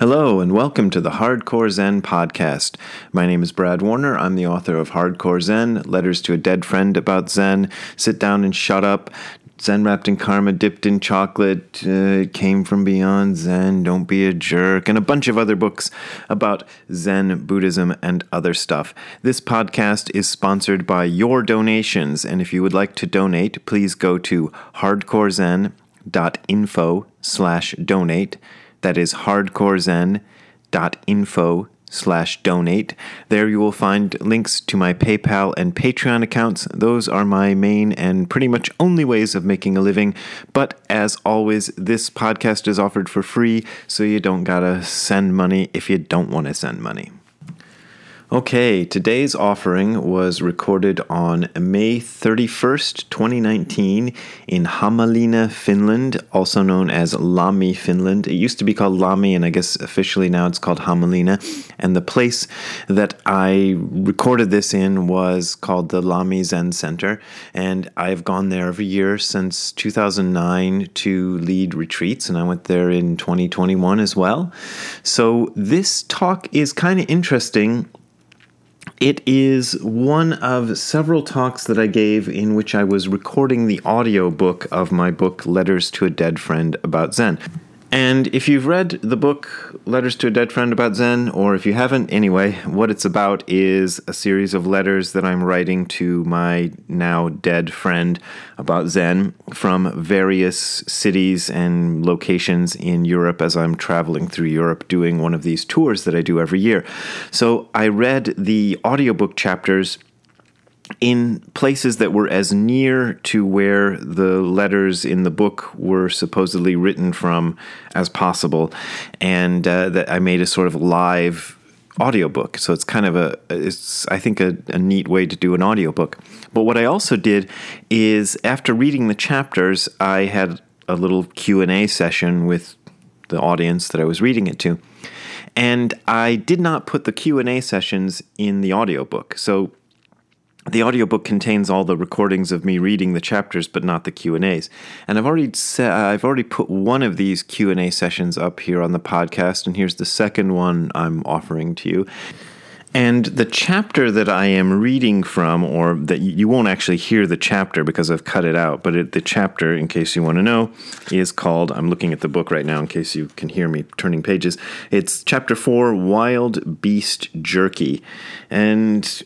Hello, and welcome to the Hardcore Zen podcast. My name is Brad Warner. I'm the author of Hardcore Zen, Letters to a Dead Friend About Zen, Sit Down and Shut Up, Zen Wrapped in Karma, Dipped in Chocolate, uh, Came from Beyond Zen, Don't Be a Jerk, and a bunch of other books about Zen, Buddhism, and other stuff. This podcast is sponsored by your donations, and if you would like to donate, please go to hardcorezen.info slash donate. That is hardcorezen.info slash donate. There you will find links to my PayPal and Patreon accounts. Those are my main and pretty much only ways of making a living. But as always, this podcast is offered for free, so you don't gotta send money if you don't want to send money. Okay, today's offering was recorded on May 31st, 2019, in Hämeenlinna, Finland, also known as Lammi, Finland. It used to be called Lammi, and I guess officially now it's called Hämeenlinna. And the place that I recorded this in was called the Lammi Zen Center. And I've gone there every year since 2009 to lead retreats, and I went there in 2021 as well. So this talk is kind of interesting it is one of several talks that I gave in which I was recording the audio book of my book, Letters to a Dead Friend About Zen. And if you've read the book Letters to a Dead Friend About Zen, or if you haven't, anyway, what it's about is a series of letters that I'm writing to my now dead friend about Zen from various cities and locations in Europe as I'm traveling through Europe doing one of these tours that I do every year. So I read the audiobook chapters in places that were as near to where the letters in the book were supposedly written from as possible, and uh, that I made a sort of live audiobook. So it's kind of a it's I think a, a neat way to do an audiobook. But what I also did is after reading the chapters, I had a little Q&A session with the audience that I was reading it to. And I did not put the Q&A sessions in the audiobook. So the audiobook contains all the recordings of me reading the chapters but not the q&a's and i've already sa- i've already put one of these q&a sessions up here on the podcast and here's the second one i'm offering to you and the chapter that I am reading from, or that you won't actually hear the chapter because I've cut it out, but it, the chapter, in case you want to know, is called, I'm looking at the book right now in case you can hear me turning pages. It's chapter four Wild Beast Jerky. And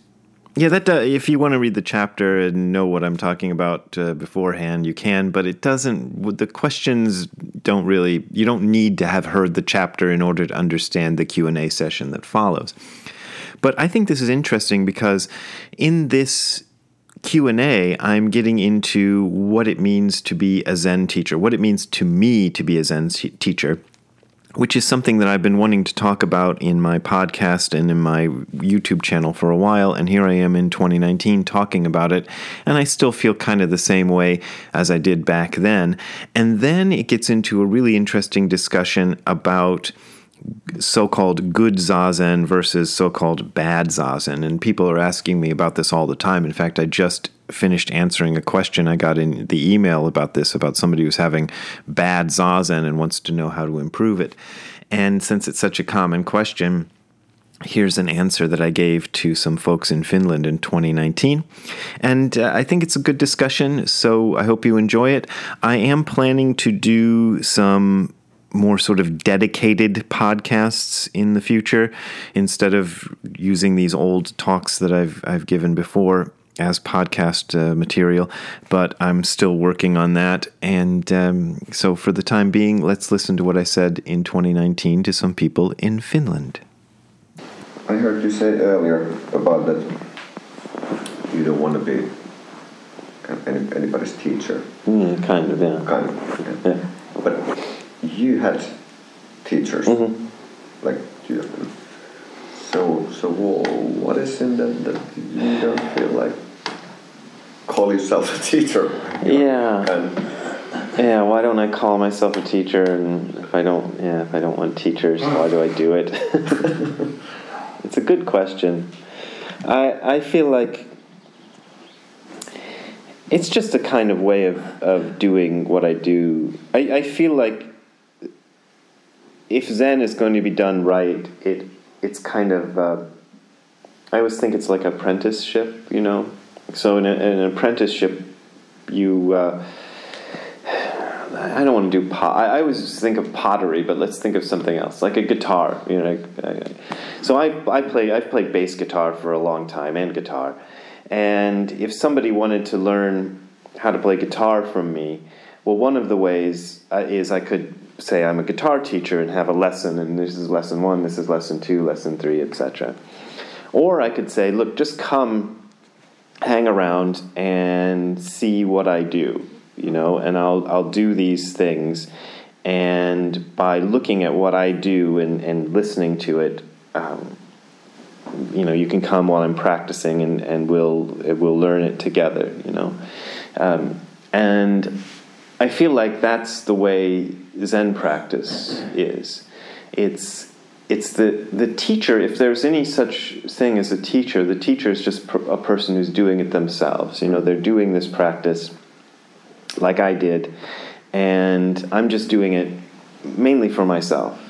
yeah, that uh, if you want to read the chapter and know what I'm talking about uh, beforehand, you can. But it doesn't. The questions don't really. You don't need to have heard the chapter in order to understand the Q and A session that follows. But I think this is interesting because in this Q and A, I'm getting into what it means to be a Zen teacher, what it means to me to be a Zen teacher which is something that I've been wanting to talk about in my podcast and in my YouTube channel for a while. And here I am in 2019 talking about it. And I still feel kind of the same way as I did back then. And then it gets into a really interesting discussion about so called good zazen versus so called bad zazen. And people are asking me about this all the time. In fact, I just finished answering a question I got in the email about this about somebody who's having bad zazen and wants to know how to improve it. And since it's such a common question, here's an answer that I gave to some folks in Finland in 2019. And uh, I think it's a good discussion, so I hope you enjoy it. I am planning to do some more sort of dedicated podcasts in the future instead of using these old talks that I've I've given before as podcast uh, material, but I'm still working on that. And um, so, for the time being, let's listen to what I said in 2019 to some people in Finland. I heard you say earlier about that you don't want to be anybody's teacher. Mm, kind of, yeah. Kind of, yeah. yeah. But you had teachers, mm-hmm. like you. So, so what is in that that you don't feel like call yourself a teacher? Yeah. And yeah. Why don't I call myself a teacher? And if I don't, yeah, if I don't want teachers, why do I do it? it's a good question. I I feel like it's just a kind of way of, of doing what I do. I, I feel like if Zen is going to be done right, it it's kind of uh, I always think it's like apprenticeship, you know. So in, a, in an apprenticeship, you uh, I don't want to do pot. I, I, always think of pottery, but let's think of something else, like a guitar. You know, I, so I I play I've played bass guitar for a long time and guitar, and if somebody wanted to learn how to play guitar from me, well, one of the ways uh, is I could say I'm a guitar teacher and have a lesson, and this is lesson one, this is lesson two, lesson three, etc. Or I could say, look, just come, hang around, and see what I do, you know, and I'll I'll do these things, and by looking at what I do and, and listening to it. Um, you know, you can come while I'm practicing, and, and we'll we'll learn it together. You know, um, and I feel like that's the way Zen practice is. It's it's the the teacher. If there's any such thing as a teacher, the teacher is just a person who's doing it themselves. You know, they're doing this practice like I did, and I'm just doing it mainly for myself.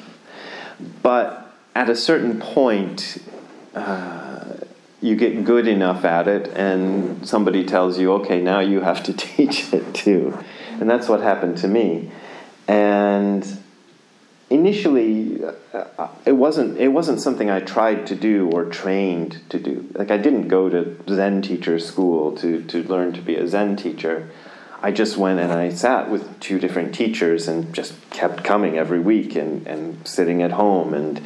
But at a certain point, uh, you get good enough at it, and somebody tells you, "Okay, now you have to teach it too," and that's what happened to me. And initially, uh, it wasn't it wasn't something I tried to do or trained to do. Like I didn't go to Zen teacher school to to learn to be a Zen teacher. I just went and I sat with two different teachers and just kept coming every week and, and sitting at home and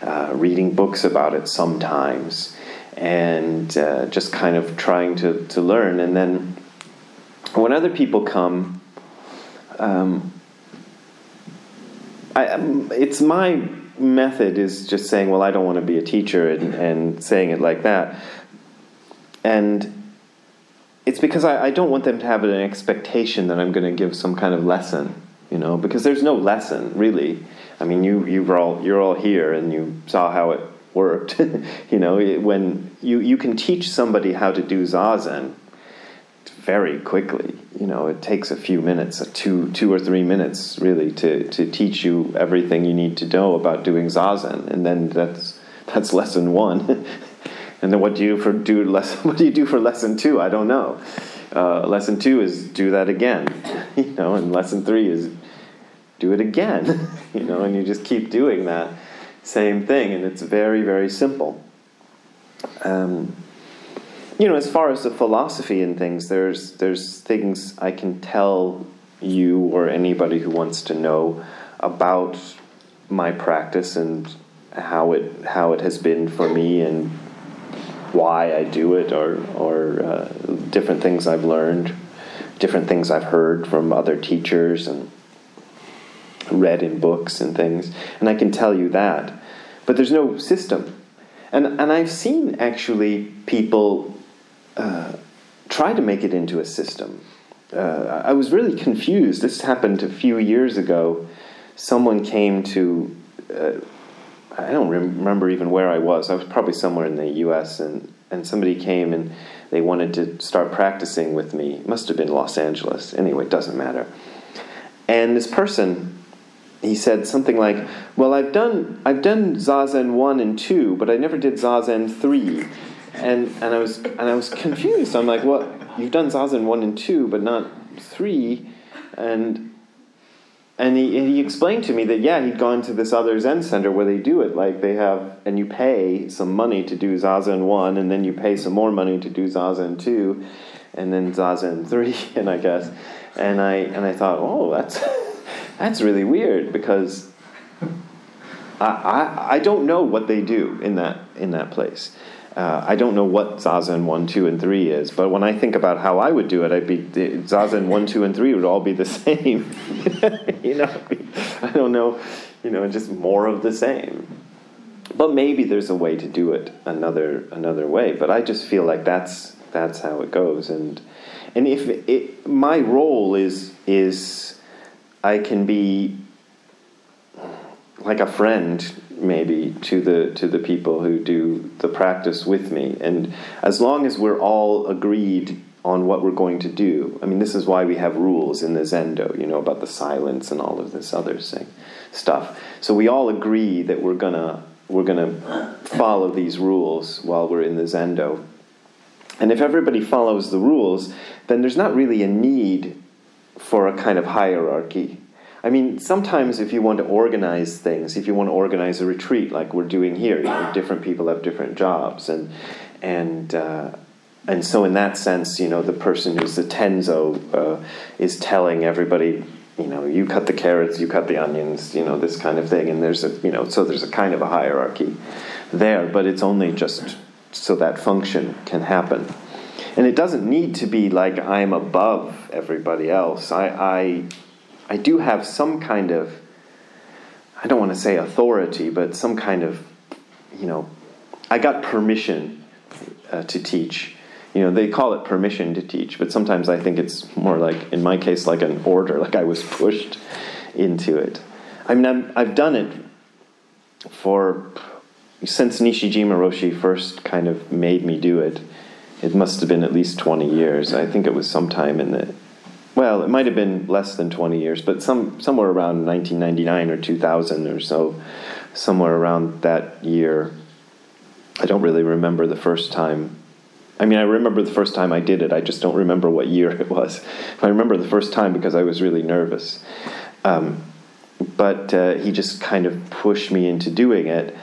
uh, reading books about it sometimes and uh, just kind of trying to, to learn. And then when other people come, um, I, um, it's my method is just saying, well, I don't want to be a teacher and, and saying it like that. And it's because I, I don't want them to have an expectation that I'm going to give some kind of lesson, you know, because there's no lesson really. I mean, you you're all you're all here and you saw how it worked. you know, when you you can teach somebody how to do zazen very quickly. You know, it takes a few minutes, two two or three minutes, really, to, to teach you everything you need to know about doing zazen, and then that's that's lesson one. and then what do you for do lesson? What do you do for lesson two? I don't know. Uh, lesson two is do that again, you know, and lesson three is do it again, you know, and you just keep doing that same thing, and it's very very simple. Um, you know, as far as the philosophy and things, there's there's things I can tell you or anybody who wants to know about my practice and how it how it has been for me and why I do it or or uh, different things I've learned, different things I've heard from other teachers and read in books and things, and I can tell you that. But there's no system. And and I've seen actually people uh, try to make it into a system. Uh, I was really confused. This happened a few years ago. Someone came to, uh, I don't rem- remember even where I was. I was probably somewhere in the US, and, and somebody came and they wanted to start practicing with me. It must have been Los Angeles. Anyway, it doesn't matter. And this person, he said something like, "Well, I've done I've done zazen one and two, but I never did zazen three and and I was and I was confused. I'm like, what? You've done zazen one and two, but not three, and and he and he explained to me that yeah, he'd gone to this other Zen center where they do it like they have, and you pay some money to do zazen one, and then you pay some more money to do zazen two, and then zazen three, and I guess, and I and I thought, oh, that's that's really weird because. I, I, I don't know what they do in that in that place. Uh, I don't know what Zazen 1, 2, and 3 is, but when I think about how I would do it, I'd be Zazen 1, 2, and 3 would all be the same. you know, I don't know, you know, just more of the same. But maybe there's a way to do it another another way. But I just feel like that's that's how it goes. And and if it, my role is is I can be like a friend maybe to the to the people who do the practice with me and as long as we're all agreed on what we're going to do i mean this is why we have rules in the zendo you know about the silence and all of this other thing stuff. So we all agree that we're gonna we're gonna follow these rules while we're in the zendo. And if everybody follows the rules, then there's not really a need for a kind of hierarchy. I mean, sometimes if you want to organize things, if you want to organize a retreat like we're doing here, you know, different people have different jobs, and and uh, and so in that sense, you know, the person who's the tenzo uh, is telling everybody, you know, you cut the carrots, you cut the onions, you know, this kind of thing, and there's a, you know, so there's a kind of a hierarchy there, but it's only just so that function can happen. And it doesn't need to be like I'm above everybody else. I, I I do have some kind of, I don't want to say authority, but some kind of, you know, I got permission uh, to teach. You know, they call it permission to teach, but sometimes I think it's more like, in my case, like an order, like I was pushed into it. I mean, I'm, I've done it for, since Nishijima Roshi first kind of made me do it. It must have been at least 20 years. I think it was sometime in the well, it might have been less than 20 years, but some somewhere around 1999 or 2000 or so, somewhere around that year. I don't really remember the first time. I mean, I remember the first time I did it. I just don't remember what year it was. I remember the first time because I was really nervous. Um, but uh, he just kind of pushed me into doing it,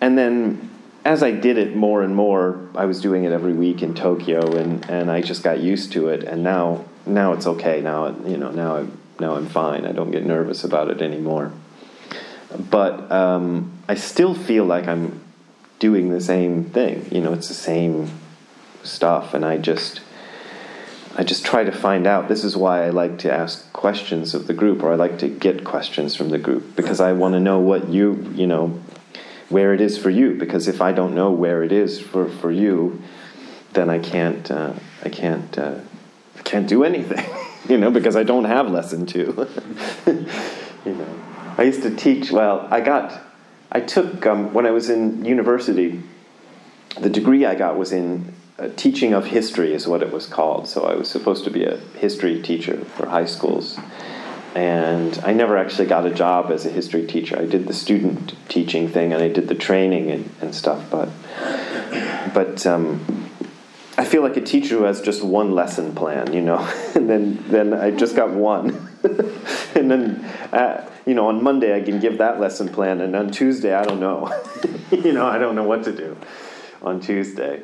and then as I did it more and more, I was doing it every week in Tokyo, and, and I just got used to it. And now now it's okay. Now you know now I now I'm fine. I don't get nervous about it anymore. But um, I still feel like I'm doing the same thing. You know, it's the same stuff, and I just I just try to find out. This is why I like to ask questions of the group, or I like to get questions from the group because I want to know what you you know where it is for you. Because if I don't know where it is for for you, then I can't uh, I can't. Uh, can't do anything, you know, because I don't have lesson two. you know, I used to teach. Well, I got, I took um, when I was in university. The degree I got was in uh, teaching of history, is what it was called. So I was supposed to be a history teacher for high schools, and I never actually got a job as a history teacher. I did the student teaching thing, and I did the training and, and stuff, but but. Um, I feel like a teacher who has just one lesson plan, you know, and then then I just got one, and then uh, you know on Monday I can give that lesson plan, and on Tuesday I don't know, you know I don't know what to do on Tuesday.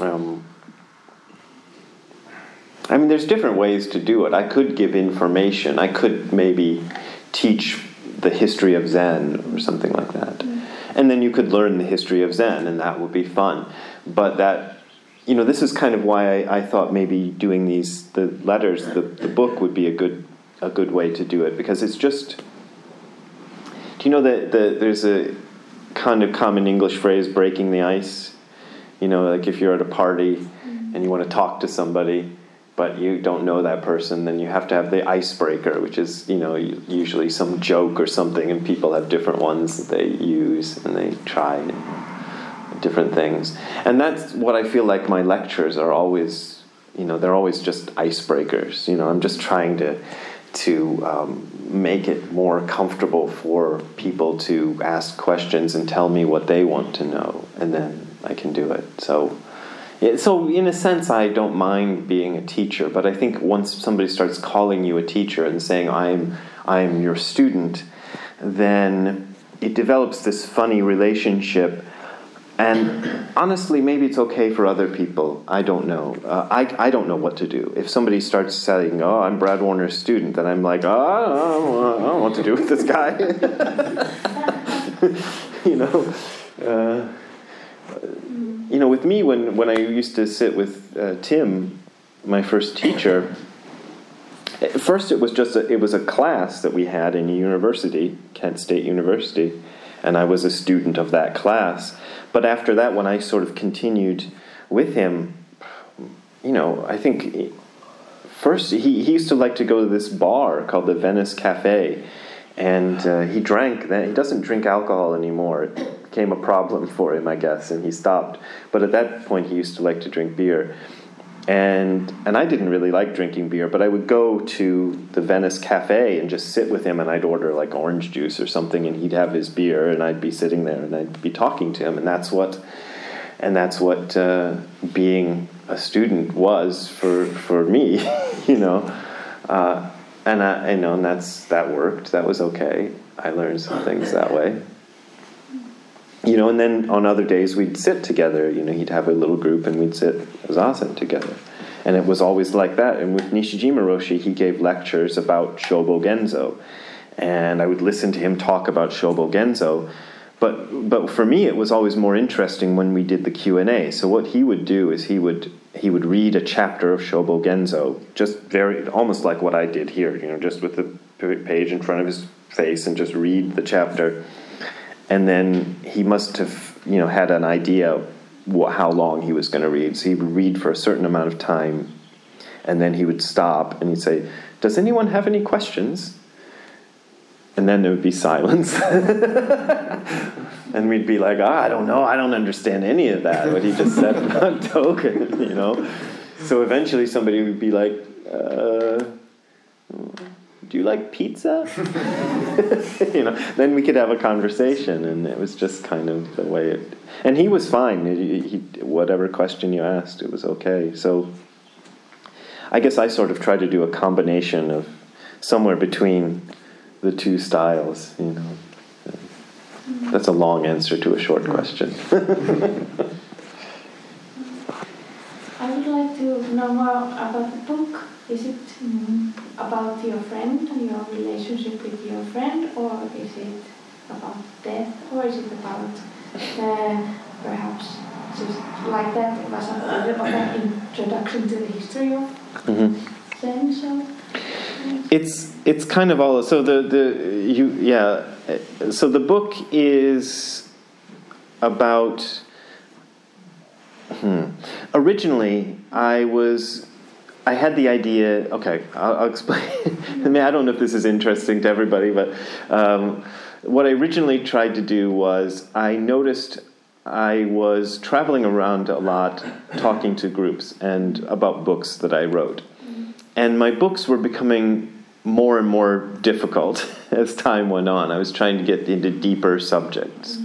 Um, I mean, there's different ways to do it. I could give information. I could maybe teach the history of Zen or something like that, and then you could learn the history of Zen, and that would be fun. But that you know, this is kind of why I, I thought maybe doing these the letters, the, the book would be a good a good way to do it because it's just. Do you know that the, there's a kind of common English phrase, breaking the ice? You know, like if you're at a party mm-hmm. and you want to talk to somebody, but you don't know that person, then you have to have the icebreaker, which is, you know, usually some joke or something, and people have different ones that they use and they try different things. And that's what I feel like my lectures are always, you know, they're always just icebreakers. You know, I'm just trying to to um, make it more comfortable for people to ask questions and tell me what they want to know, and then I can do it. So. So in a sense, I don't mind being a teacher, but I think once somebody starts calling you a teacher and saying I'm I'm your student, then it develops this funny relationship and honestly, maybe it's okay for other people. I don't know. Uh, I, I don't know what to do. If somebody starts saying, oh, I'm Brad Warner's student, then I'm like, oh, I don't, I don't know what to do with this guy. you know? Uh, you know, with me, when, when I used to sit with uh, Tim, my first teacher, at first it was just a, it was a class that we had in a university, Kent State University, and I was a student of that class but after that, when I sort of continued with him, you know, I think first he, he used to like to go to this bar called the Venice Cafe, and uh, he drank. Then he doesn't drink alcohol anymore. Became a problem for him, I guess, and he stopped. But at that point, he used to like to drink beer. and and I didn't really like drinking beer, but I would go to the Venice Cafe and just sit with him, and I'd order like orange juice or something, and he'd have his beer, and I'd be sitting there, and I'd be talking to him, and that's what, and that's what uh, being a student was for for me, you know, uh, and I, know, and that's that worked. That was okay. I learned some things that way you know, and then on other days we'd sit together. You know, he'd have a little group and we'd sit zazen together. And it was always like that. And with Nishijima Roshi, he gave lectures about Shobo Genzo. And I would listen to him talk about Shobo Genzo. But, but for me, it was always more interesting when we did the Q&A. So what he would do is he would, he would read a chapter of Shobo Genzo, just very, almost like what I did here, you know, just with the page in front of his face and just read the chapter and then he must have you know had an idea what, how long he was going to read. So he would read for a certain amount of time, and then he would stop and he'd say, "Does anyone have any questions?" And then there would be silence, and we'd be like, oh, "I don't know. I don't understand any of that. What he just said about Dogen, you know." So eventually, somebody would be like. Uh, do you like pizza? you know, then we could have a conversation, and it was just kind of the way it. And he was fine. He, he, whatever question you asked, it was okay. So, I guess I sort of try to do a combination of somewhere between the two styles. You know, that's a long answer to a short question. I would like to know more about the book. Is it um, about your friend, and your relationship with your friend, or is it about death, or is it about uh, perhaps just like that? It was a bit of an introduction to the history of mm-hmm. Zen. So it's it's kind of all. So the the you yeah. So the book is about. Hmm. Originally, I was I had the idea. Okay, I'll, I'll explain. I mean, I don't know if this is interesting to everybody, but um, what I originally tried to do was I noticed I was traveling around a lot, talking to groups and about books that I wrote, and my books were becoming more and more difficult as time went on. I was trying to get into deeper subjects,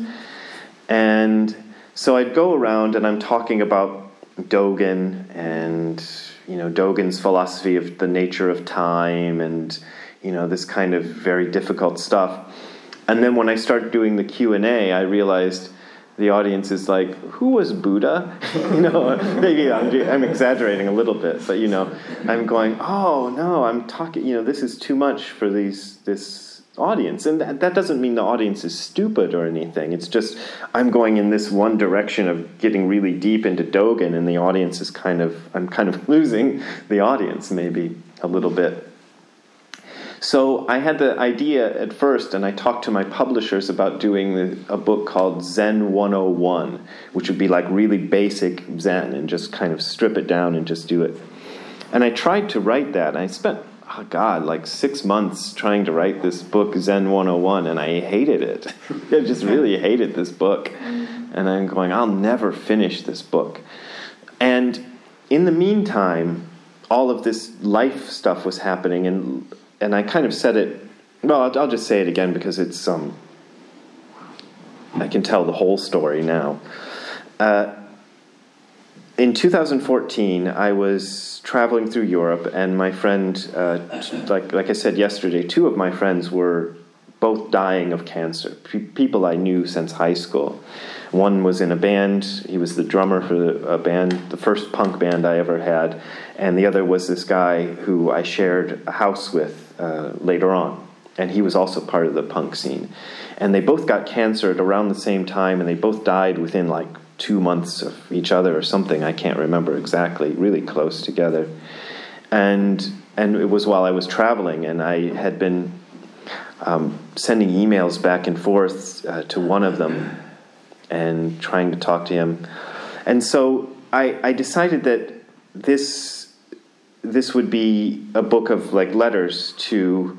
and so I'd go around and I'm talking about Dogen and you know Dogen's philosophy of the nature of time and you know this kind of very difficult stuff. And then when I started doing the Q and A, I realized the audience is like, "Who was Buddha?" you know, maybe I'm, I'm exaggerating a little bit, but you know, I'm going, "Oh no, I'm talking. You know, this is too much for these this audience. And that, that doesn't mean the audience is stupid or anything. It's just I'm going in this one direction of getting really deep into Dogen, and the audience is kind of, I'm kind of losing the audience maybe a little bit. So I had the idea at first, and I talked to my publishers about doing a book called Zen 101, which would be like really basic Zen and just kind of strip it down and just do it. And I tried to write that. I spent oh God, like six months trying to write this book, Zen 101, and I hated it. I just really hated this book. And I'm going, I'll never finish this book. And in the meantime, all of this life stuff was happening, and, and I kind of said it, well, I'll, I'll just say it again because it's, um, I can tell the whole story now. Uh, in 2014, I was traveling through Europe, and my friend, uh, like like I said yesterday, two of my friends were both dying of cancer. P- people I knew since high school. One was in a band; he was the drummer for a band, the first punk band I ever had, and the other was this guy who I shared a house with uh, later on, and he was also part of the punk scene. And they both got cancer at around the same time, and they both died within like two months of each other or something. I can't remember exactly. Really close together, and and it was while I was traveling, and I had been um, sending emails back and forth uh, to one of them, and trying to talk to him, and so I I decided that this this would be a book of like letters to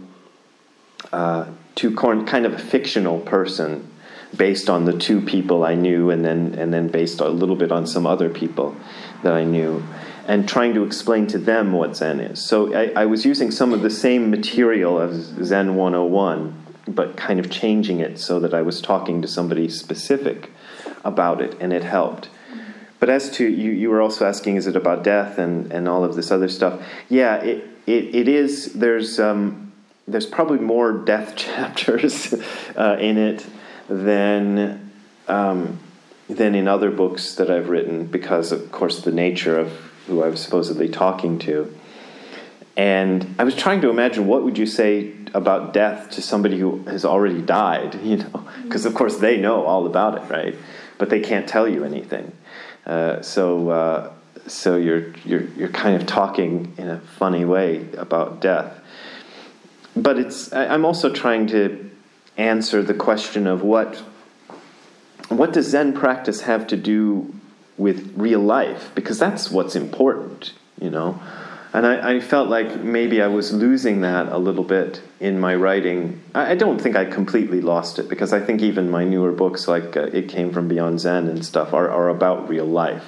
uh, to kind of a fictional person based on the two people I knew, and then and then based a little bit on some other people that I knew. and trying to explain to them what Zen is. So I, I was using some of the same material as Zen 101, but kind of changing it so that I was talking to somebody specific about it, and it helped. But as to you, you were also asking, is it about death and, and all of this other stuff? Yeah, it, it, it is. There's um, there's probably more death chapters uh, in it than um, than in other books that I've written because, of course, the nature of who I was supposedly talking to. And I was trying to imagine what would you say about death to somebody who has already died, you know, because of course they know all about it, right? But they can't tell you anything. Uh, so, uh, so you're you're you're kind of talking in a funny way about death. But it's I, I'm also trying to answer the question of what what does Zen practice have to do with real life? Because that's what's important, you know. And I, I, felt like maybe I was losing that a little bit in my writing. I, I don't think I completely lost it because I think even my newer books, like uh, It Came from Beyond Zen and stuff, are, are about real life.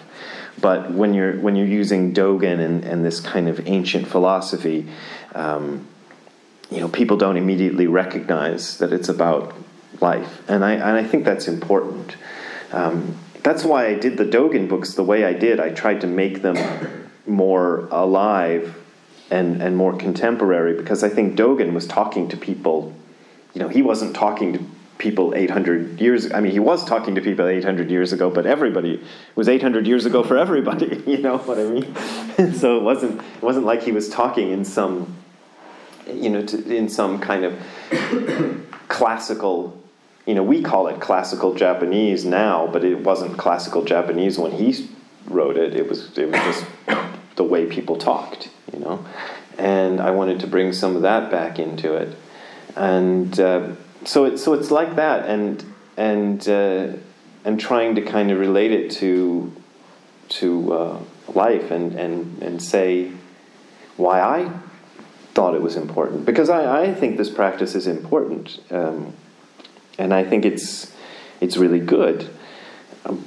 But when you're when you're using Dogen and, and this kind of ancient philosophy, um, you know, people don't immediately recognize that it's about life, and I and I think that's important. Um, that's why I did the Dogen books the way I did. I tried to make them more alive and and more contemporary because I think Dogen was talking to people. You know, he wasn't talking to people 800 years i mean he was talking to people 800 years ago but everybody was 800 years ago for everybody you know what i mean so it wasn't it wasn't like he was talking in some you know to, in some kind of classical you know we call it classical japanese now but it wasn't classical japanese when he wrote it. It was it was just the way people talked you know? And i wanted to bring some of that back into it. And uh, so it's so it's like that, and and uh, and trying to kind of relate it to to uh, life and and and say why I thought it was important because I, I think this practice is important, um, and I think it's it's really good. Um,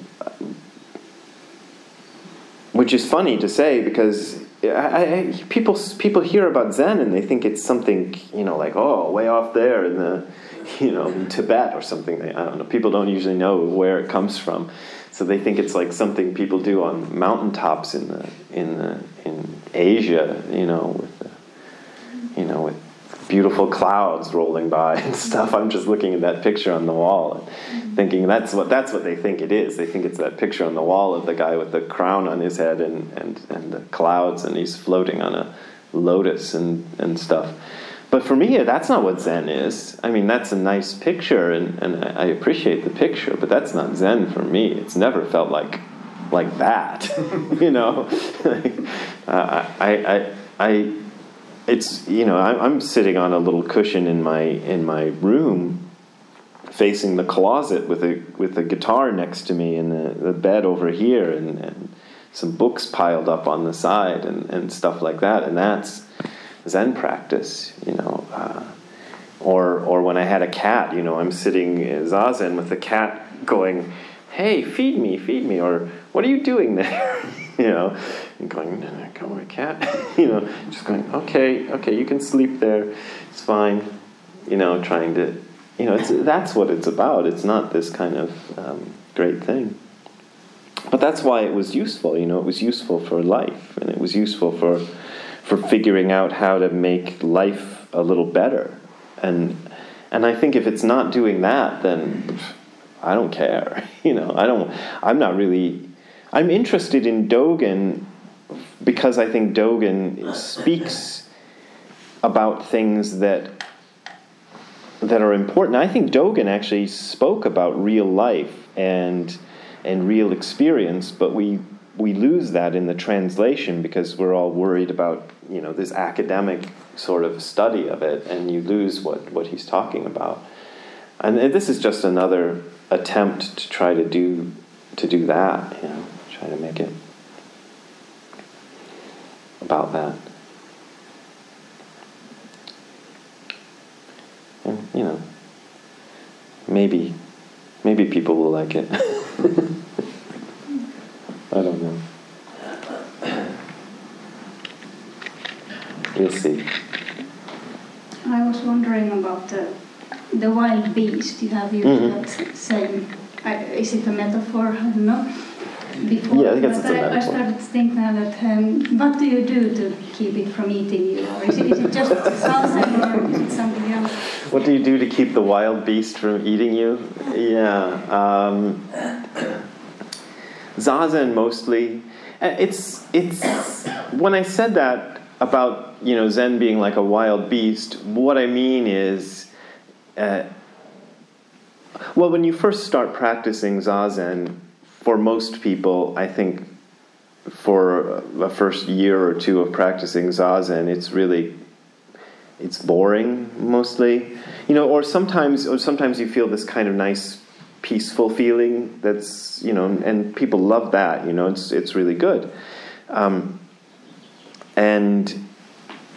which is funny to say because I, I, people people hear about Zen and they think it's something you know like oh way off there in the you know, Tibet or something. I don't know. People don't usually know where it comes from, so they think it's like something people do on mountaintops in the in the in Asia. You know, you know with beautiful clouds rolling by and stuff. I'm just looking at that picture on the wall and thinking that's what that's what they think it is. They think it's that picture on the wall of the guy with the crown on his head and and and the clouds and he's floating on a lotus and and stuff. But for me, that's not what Zen is. I mean, that's a nice picture, and, and I appreciate the picture, but that's not Zen for me. It's never felt like like that, you know. uh, I, I, I, it's you know, I, I'm sitting on a little cushion in my in my room, facing the closet with a with a guitar next to me, and the, the bed over here, and, and some books piled up on the side, and, and stuff like that, and that's Zen practice, you know. Uh, or, or when I had a cat, you know, I'm sitting zazen with the cat going, hey, feed me, feed me, or what are you doing there? you know, and going, come on, cat, you know, just going, okay, okay, you can sleep there, it's fine, you know, trying to, you know, it's, that's what it's about. It's not this kind of um, great thing. But that's why it was useful, you know, it was useful for life, and it was useful for for figuring out how to make life a little better. And and I think if it's not doing that, then I don't care. You know, I don't. I'm not really. I'm interested in Dogen because I think Dogen speaks about things that that are important. I think Dogen actually spoke about real life and and real experience, but we we lose that in the translation because we're all worried about you know this academic sort of study of it, and you lose what what he's talking about. And this is just another attempt to try to do to do that, you know, try to make it about that. And you know, maybe maybe people will like it. I don't know. You'll see. I was wondering about the, the wild beast. You have used Mhm. that same. Is it a metaphor? I don't know. Before, Yeah, I it's but a I, I metaphor. started to think now that um, what do you do to keep it from eating you, or is it, is it just salsa, or is it something else? What do you do to keep the wild beast from eating you? Yeah. Um, Zazen mostly. It's it's when I said that about you know Zen being like a wild beast. What I mean is, uh, well, when you first start practicing Zazen, for most people, I think for a first year or two of practicing Zazen, it's really it's boring mostly. You know or sometimes or sometimes you feel this kind of nice peaceful feeling that's you know and people love that you know it's it's really good. Um, and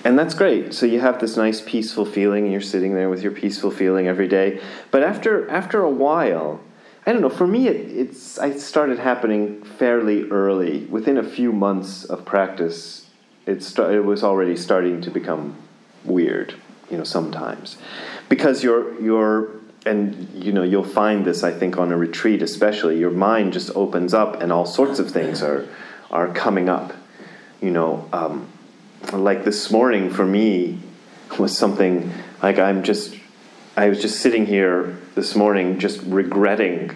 and that's great. So you have this nice peaceful feeling and you're sitting there with your peaceful feeling every day. But after after a while I don't know. For me, it, it's I started happening fairly early. Within a few months of practice, it, sta- it was already starting to become weird. You know, sometimes because you're you're and you know you'll find this. I think on a retreat, especially, your mind just opens up, and all sorts of things are are coming up. You know, um, like this morning for me was something like I'm just I was just sitting here this morning, just regretting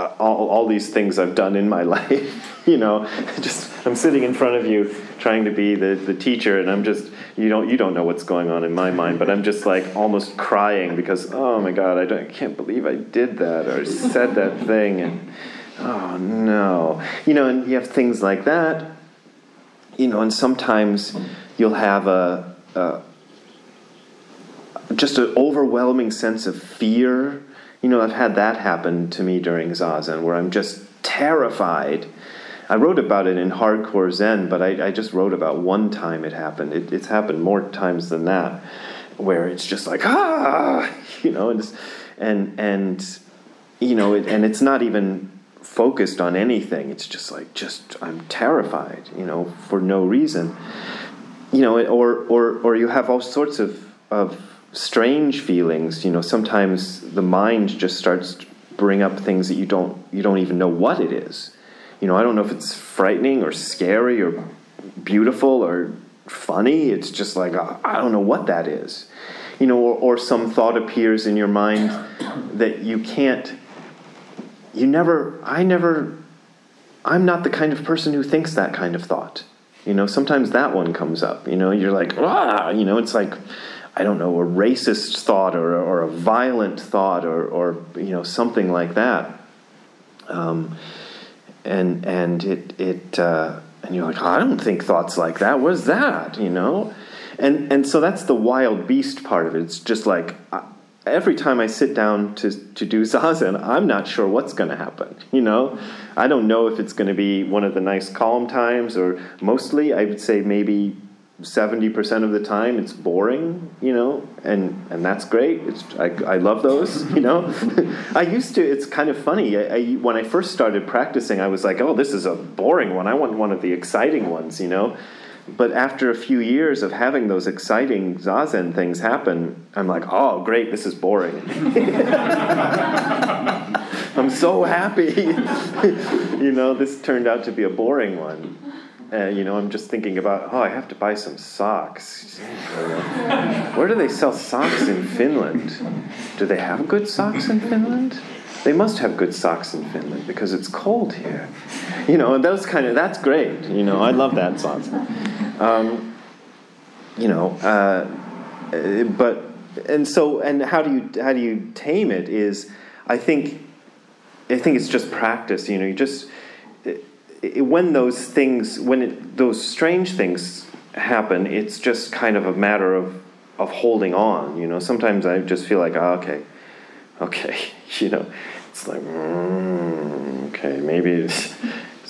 uh, all, all these things I've done in my life. you know, just I'm sitting in front of you, trying to be the, the teacher, and I'm just you don't you don't know what's going on in my mind, but I'm just like almost crying because oh my god, I, don't, I can't believe I did that or said that thing, and oh no, you know, and you have things like that. You know, and sometimes you'll have a, a just an overwhelming sense of fear. You know, I've had that happen to me during Zazen where I'm just terrified. I wrote about it in Hardcore Zen, but I, I just wrote about one time it happened. It, it's happened more times than that, where it's just like, ah, you know, and, and, and you know, it, and it's not even focused on anything. It's just like, just, I'm terrified, you know, for no reason. You know, or, or, or you have all sorts of, of strange feelings. You know, sometimes the mind just starts to bring up things that you don't you don't even know what it is. You know, I don't know if it's frightening or scary or beautiful or funny. It's just like uh, I don't know what that is. You know, or, or some thought appears in your mind that you can't. You never. I never. I'm not the kind of person who thinks that kind of thought. You know, sometimes that one comes up. You know, you're like, ah, you know, it's like, I don't know, a racist thought or, or a violent thought or, or, you know, something like that. Um, and and it, it uh, and you're like, I don't think thoughts like that. What's that? You know? And, and so that's the wild beast part of it. It's just like, I, every time I sit down to, to do zazen, I'm not sure what's going to happen. You know, I don't know if it's going to be one of the nice calm times, or mostly I would say maybe seventy percent of the time it's boring. You know, and and that's great. It's I, I love those. You know, I used to. It's kind of funny. I, I, when I first started practicing, I was like, oh, this is a boring one. I want one of the exciting ones. You know. But after a few years of having those exciting zazen things happen, I'm like, oh, great, this is boring. I'm so happy. you know, this turned out to be a boring one. Uh, you know, I'm just thinking about, oh, I have to buy some socks. Where do they sell socks in Finland? Do they have good socks in Finland? They must have good socks in Finland because it's cold here. You know, those kind of, that's great. You know, I love that socks. Um, you know, uh, but, and so, and how do you, how do you tame it is, I think, I think it's just practice. You know, you just, it, when those things, when it, those strange things happen, it's just kind of a matter of, of holding on. You know, sometimes I just feel like, oh, okay, okay, you know, it's like, mm, okay, maybe is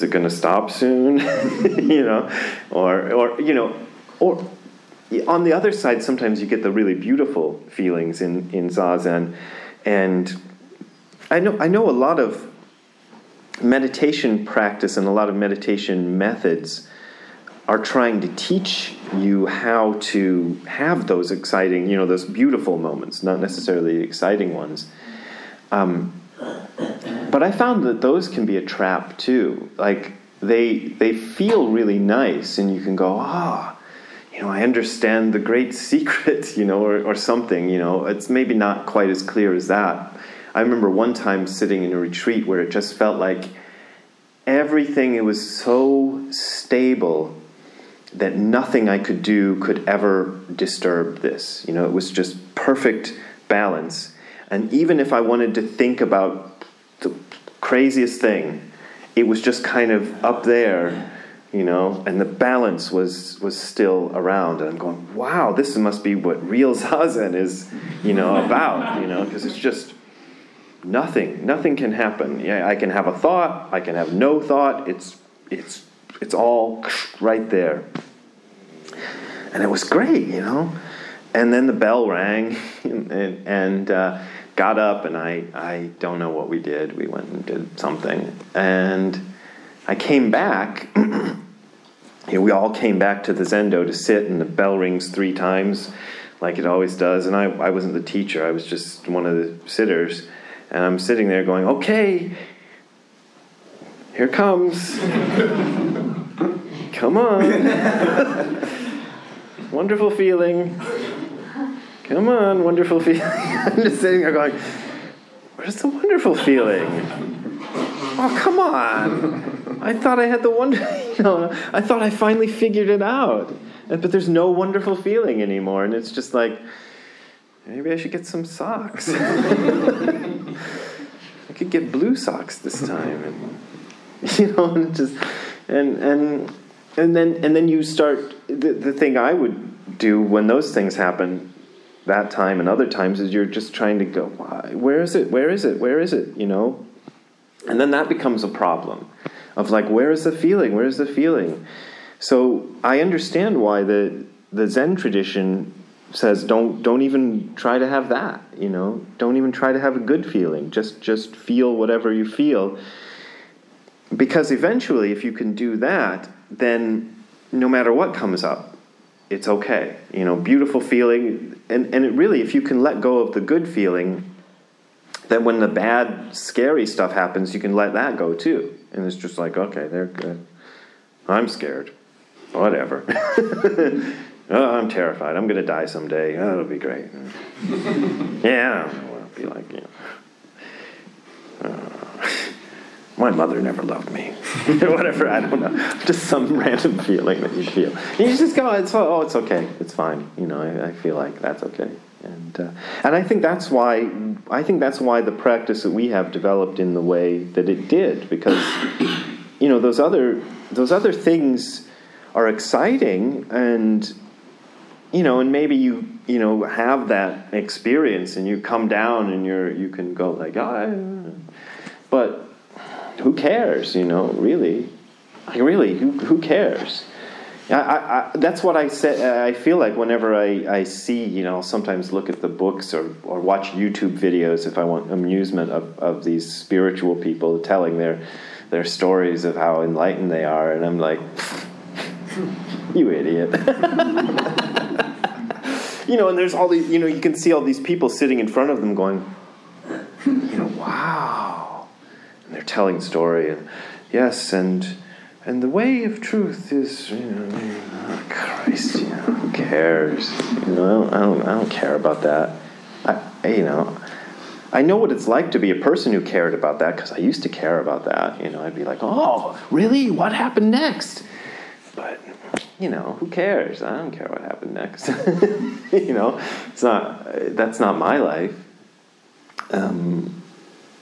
it going to stop soon? you know, or or you know, or on the other side, sometimes you get the really beautiful feelings in in zazen, and I know I know a lot of meditation practice and a lot of meditation methods are trying to teach you how to have those exciting, you know, those beautiful moments, not necessarily exciting ones. Um, but I found that those can be a trap too. Like they they feel really nice, and you can go, ah, you know, I understand the great secret, you know, or, or something. You know, it's maybe not quite as clear as that. I remember one time sitting in a retreat where it just felt like everything it was so stable that nothing I could do could ever disturb this. You know, it was just perfect balance. And even if I wanted to think about the craziest thing, it was just kind of up there, you know, and the balance was was still around. And I'm going, wow, this must be what real zazen is, you know, about, you know, because it's just nothing, nothing can happen. Yeah, I can have a thought, I can have no thought. It's it's it's all right there. And it was great, you know. And then the bell rang, and, and uh, got up, and I, I don't know what we did. We went and did something. And I came back. we all came back to the Zendo to sit, and the bell rings three times, like it always does. And I, I wasn't the teacher, I was just one of the sitters. And I'm sitting there going, okay, here comes. Come on. wonderful feeling. Come on, wonderful feeling. I'm just sitting there going, where's the wonderful feeling? Oh, come on. I thought I had the wonder, you know, I thought I finally figured it out. But there's no wonderful feeling anymore. And it's just like, maybe I should get some socks. Could get blue socks this time. And, you know, and just, and, and, and then, and then you start, the, the thing I would do when those things happen that time and other times is you're just trying to go, Why? where is it? Where is it? Where is it? You know? And then that becomes a problem of like, where is the feeling? Where is the feeling? So I understand why the the Zen tradition says don't don't even try to have that. You know, don't even try to have a good feeling. Just just feel whatever you feel. Because eventually, if you can do that, then no matter what comes up, it's okay. You know, beautiful feeling, and and it really, if you can let go of the good feeling, then when the bad, scary stuff happens, you can let that go too. And it's just like, okay, they're good. I'm scared. Whatever. oh, I'm terrified. I'm going to die someday. Oh, it'll be great. yeah, I don't know what it'll be like. You know. Uh, my mother never loved me. Whatever, I don't know. Just some random feeling that you feel. And you just go, it's, oh, it's okay. It's fine. You know, I, I feel like that's okay. And, uh, and I think that's why I think that's why the practice that we have developed in the way that it did because you know those other those other things are exciting and you know and maybe you you know have that experience and you come down and you're you can go like oh, but who cares you know really like really who who cares I, I, that's what I say. I feel like whenever I, I see, you know, sometimes look at the books or, or watch YouTube videos if I want amusement of, of these spiritual people telling their their stories of how enlightened they are, and I'm like, you idiot. you know, and there's all these, you know, you can see all these people sitting in front of them going, you know, wow, and they're telling story, and yes, and and the way of truth is, you know, oh Christ, you know, who cares? You know, I don't, I don't, I don't care about that. I, you know, I know what it's like to be a person who cared about that because I used to care about that. You know, I'd be like, oh, really? What happened next? But you know, who cares? I don't care what happened next. you know, it's not. That's not my life. Um,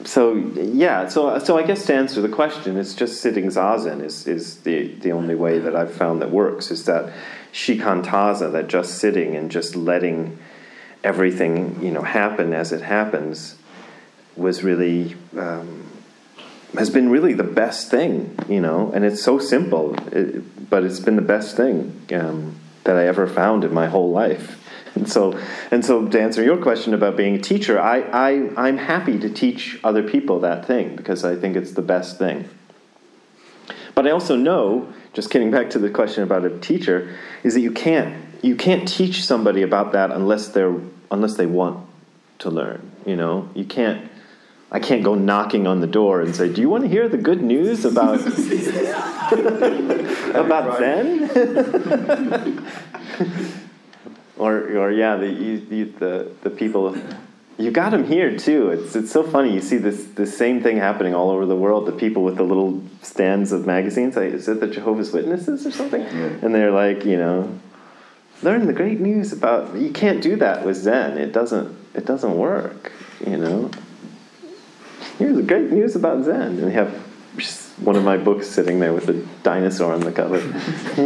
so yeah, so so I guess to answer the question, it's just sitting zazen is is the the only way that I've found that works. Is that shikantaza, that just sitting and just letting everything you know happen as it happens, was really um, has been really the best thing, you know. And it's so simple, it, but it's been the best thing um, that I ever found in my whole life. And so, and so to answer your question about being a teacher, I, I, I'm happy to teach other people that thing because I think it's the best thing. But I also know, just getting back to the question about a teacher, is that you can't you can't teach somebody about that unless they're unless they want to learn. You know, you can't. I can't go knocking on the door and say, "Do you want to hear the good news about about Zen?" or, or yeah, the you, the the people. You got them here too. It's it's so funny. You see this the same thing happening all over the world. The people with the little stands of magazines. Like, is it the Jehovah's Witnesses or something? And they're like, you know, learn the great news about. You can't do that with Zen. It doesn't. It doesn't work. You know. Here's the great news about Zen, and they have one of my books sitting there with a dinosaur on the cover.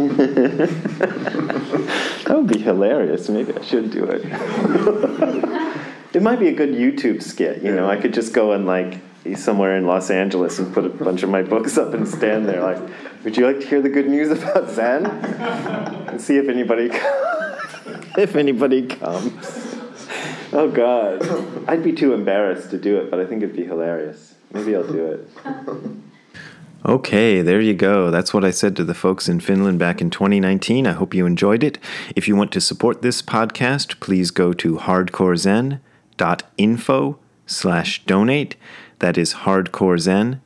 that would be hilarious. Maybe I should do it. it might be a good YouTube skit. You know, I could just go and like somewhere in Los Angeles and put a bunch of my books up and stand there like, would you like to hear the good news about Zen? And see if anybody if anybody comes. Oh God, I'd be too embarrassed to do it, but I think it'd be hilarious. Maybe I'll do it. Okay, there you go. That's what I said to the folks in Finland back in 2019. I hope you enjoyed it. If you want to support this podcast, please go to hardcorezen.info slash donate. That is hardcorezen.info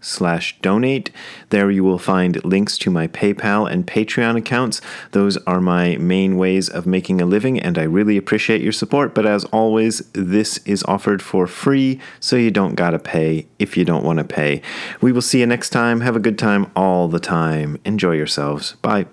slash donate. There you will find links to my PayPal and Patreon accounts. Those are my main ways of making a living, and I really appreciate your support. But as always, this is offered for free, so you don't gotta pay if you don't want to pay. We will see you next time. Have a good time all the time. Enjoy yourselves. Bye.